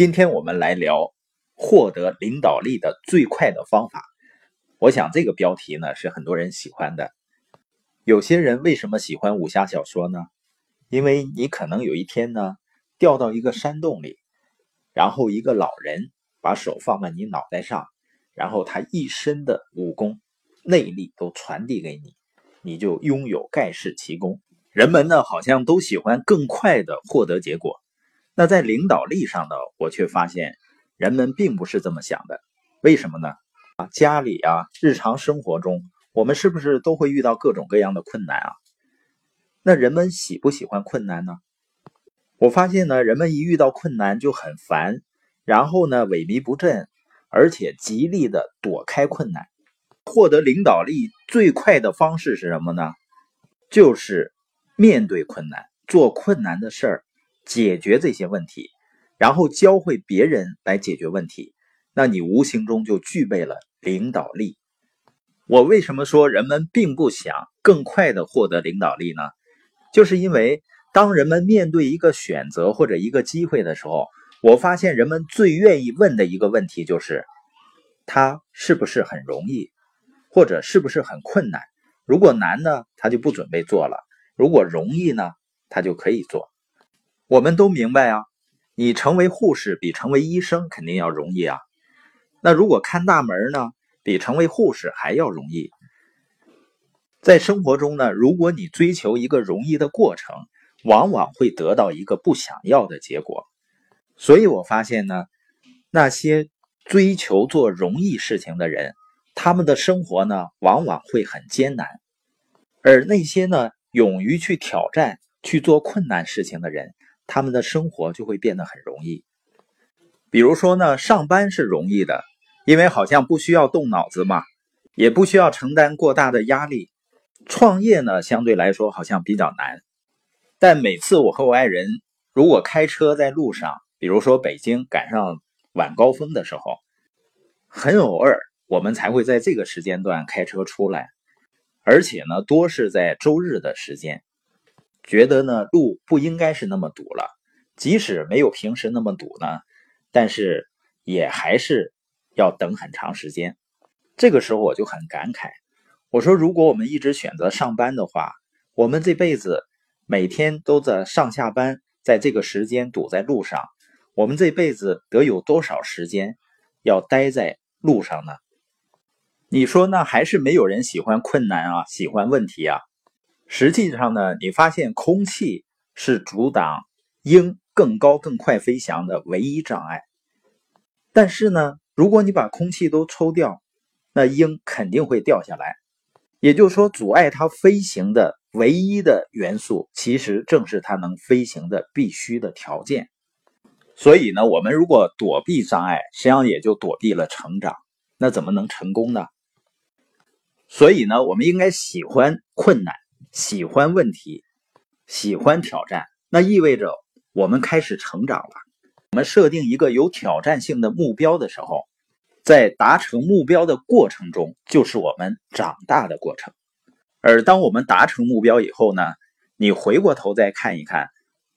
今天我们来聊获得领导力的最快的方法。我想这个标题呢是很多人喜欢的。有些人为什么喜欢武侠小说呢？因为你可能有一天呢掉到一个山洞里，然后一个老人把手放在你脑袋上，然后他一身的武功内力都传递给你，你就拥有盖世奇功。人们呢好像都喜欢更快的获得结果。那在领导力上呢，我却发现人们并不是这么想的。为什么呢？啊，家里啊，日常生活中，我们是不是都会遇到各种各样的困难啊？那人们喜不喜欢困难呢？我发现呢，人们一遇到困难就很烦，然后呢，萎靡不振，而且极力的躲开困难。获得领导力最快的方式是什么呢？就是面对困难，做困难的事儿。解决这些问题，然后教会别人来解决问题，那你无形中就具备了领导力。我为什么说人们并不想更快的获得领导力呢？就是因为当人们面对一个选择或者一个机会的时候，我发现人们最愿意问的一个问题就是：它是不是很容易，或者是不是很困难？如果难呢，他就不准备做了；如果容易呢，他就可以做。我们都明白啊，你成为护士比成为医生肯定要容易啊。那如果看大门呢，比成为护士还要容易。在生活中呢，如果你追求一个容易的过程，往往会得到一个不想要的结果。所以我发现呢，那些追求做容易事情的人，他们的生活呢，往往会很艰难；而那些呢，勇于去挑战、去做困难事情的人。他们的生活就会变得很容易。比如说呢，上班是容易的，因为好像不需要动脑子嘛，也不需要承担过大的压力。创业呢，相对来说好像比较难。但每次我和我爱人如果开车在路上，比如说北京赶上晚高峰的时候，很偶尔我们才会在这个时间段开车出来，而且呢，多是在周日的时间。觉得呢，路不应该是那么堵了。即使没有平时那么堵呢，但是也还是要等很长时间。这个时候我就很感慨，我说，如果我们一直选择上班的话，我们这辈子每天都在上下班，在这个时间堵在路上，我们这辈子得有多少时间要待在路上呢？你说，那还是没有人喜欢困难啊，喜欢问题啊。实际上呢，你发现空气是阻挡鹰更高更快飞翔的唯一障碍。但是呢，如果你把空气都抽掉，那鹰肯定会掉下来。也就是说，阻碍它飞行的唯一的元素，其实正是它能飞行的必须的条件。所以呢，我们如果躲避障碍，实际上也就躲避了成长。那怎么能成功呢？所以呢，我们应该喜欢困难。喜欢问题，喜欢挑战，那意味着我们开始成长了。我们设定一个有挑战性的目标的时候，在达成目标的过程中，就是我们长大的过程。而当我们达成目标以后呢，你回过头再看一看，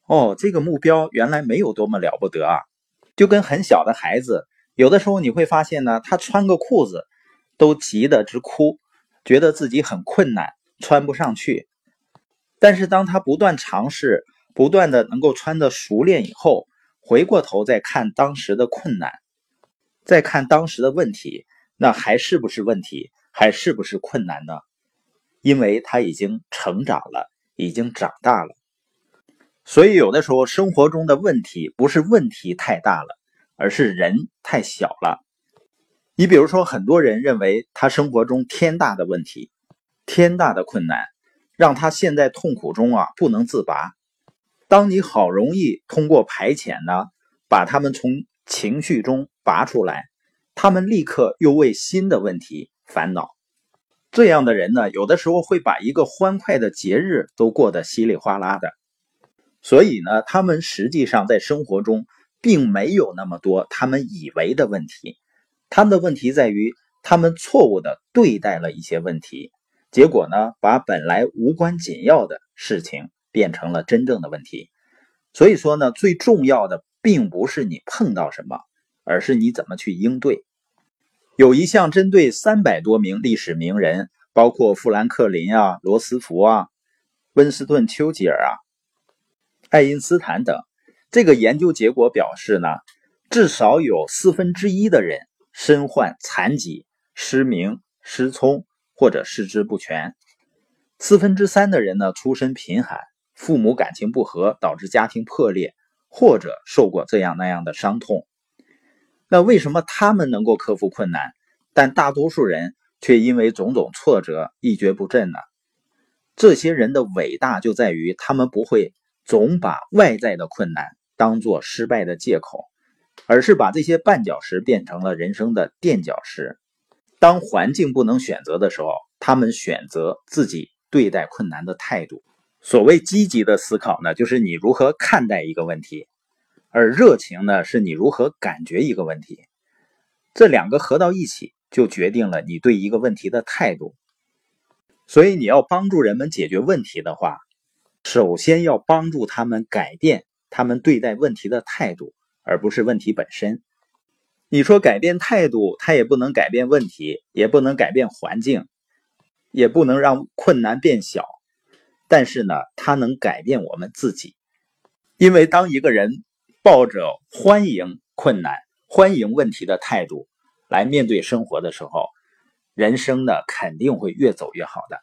哦，这个目标原来没有多么了不得啊！就跟很小的孩子，有的时候你会发现呢，他穿个裤子都急得直哭，觉得自己很困难。穿不上去，但是当他不断尝试，不断的能够穿的熟练以后，回过头再看当时的困难，再看当时的问题，那还是不是问题，还是不是困难呢？因为他已经成长了，已经长大了。所以有的时候生活中的问题不是问题太大了，而是人太小了。你比如说，很多人认为他生活中天大的问题。天大的困难，让他陷在痛苦中啊，不能自拔。当你好容易通过排遣呢，把他们从情绪中拔出来，他们立刻又为新的问题烦恼。这样的人呢，有的时候会把一个欢快的节日都过得稀里哗啦的。所以呢，他们实际上在生活中并没有那么多他们以为的问题。他们的问题在于，他们错误的对待了一些问题。结果呢，把本来无关紧要的事情变成了真正的问题。所以说呢，最重要的并不是你碰到什么，而是你怎么去应对。有一项针对三百多名历史名人，包括富兰克林啊、罗斯福啊、温斯顿·丘吉尔啊、爱因斯坦等，这个研究结果表示呢，至少有四分之一的人身患残疾、失明、失聪或者四肢不全。四分之三的人呢，出身贫寒，父母感情不和，导致家庭破裂，或者受过这样那样的伤痛。那为什么他们能够克服困难，但大多数人却因为种种挫折一蹶不振呢？这些人的伟大就在于他们不会总把外在的困难当做失败的借口，而是把这些绊脚石变成了人生的垫脚石。当环境不能选择的时候，他们选择自己。对待困难的态度，所谓积极的思考呢，就是你如何看待一个问题；而热情呢，是你如何感觉一个问题。这两个合到一起，就决定了你对一个问题的态度。所以，你要帮助人们解决问题的话，首先要帮助他们改变他们对待问题的态度，而不是问题本身。你说改变态度，他也不能改变问题，也不能改变环境。也不能让困难变小，但是呢，它能改变我们自己。因为当一个人抱着欢迎困难、欢迎问题的态度来面对生活的时候，人生呢肯定会越走越好的。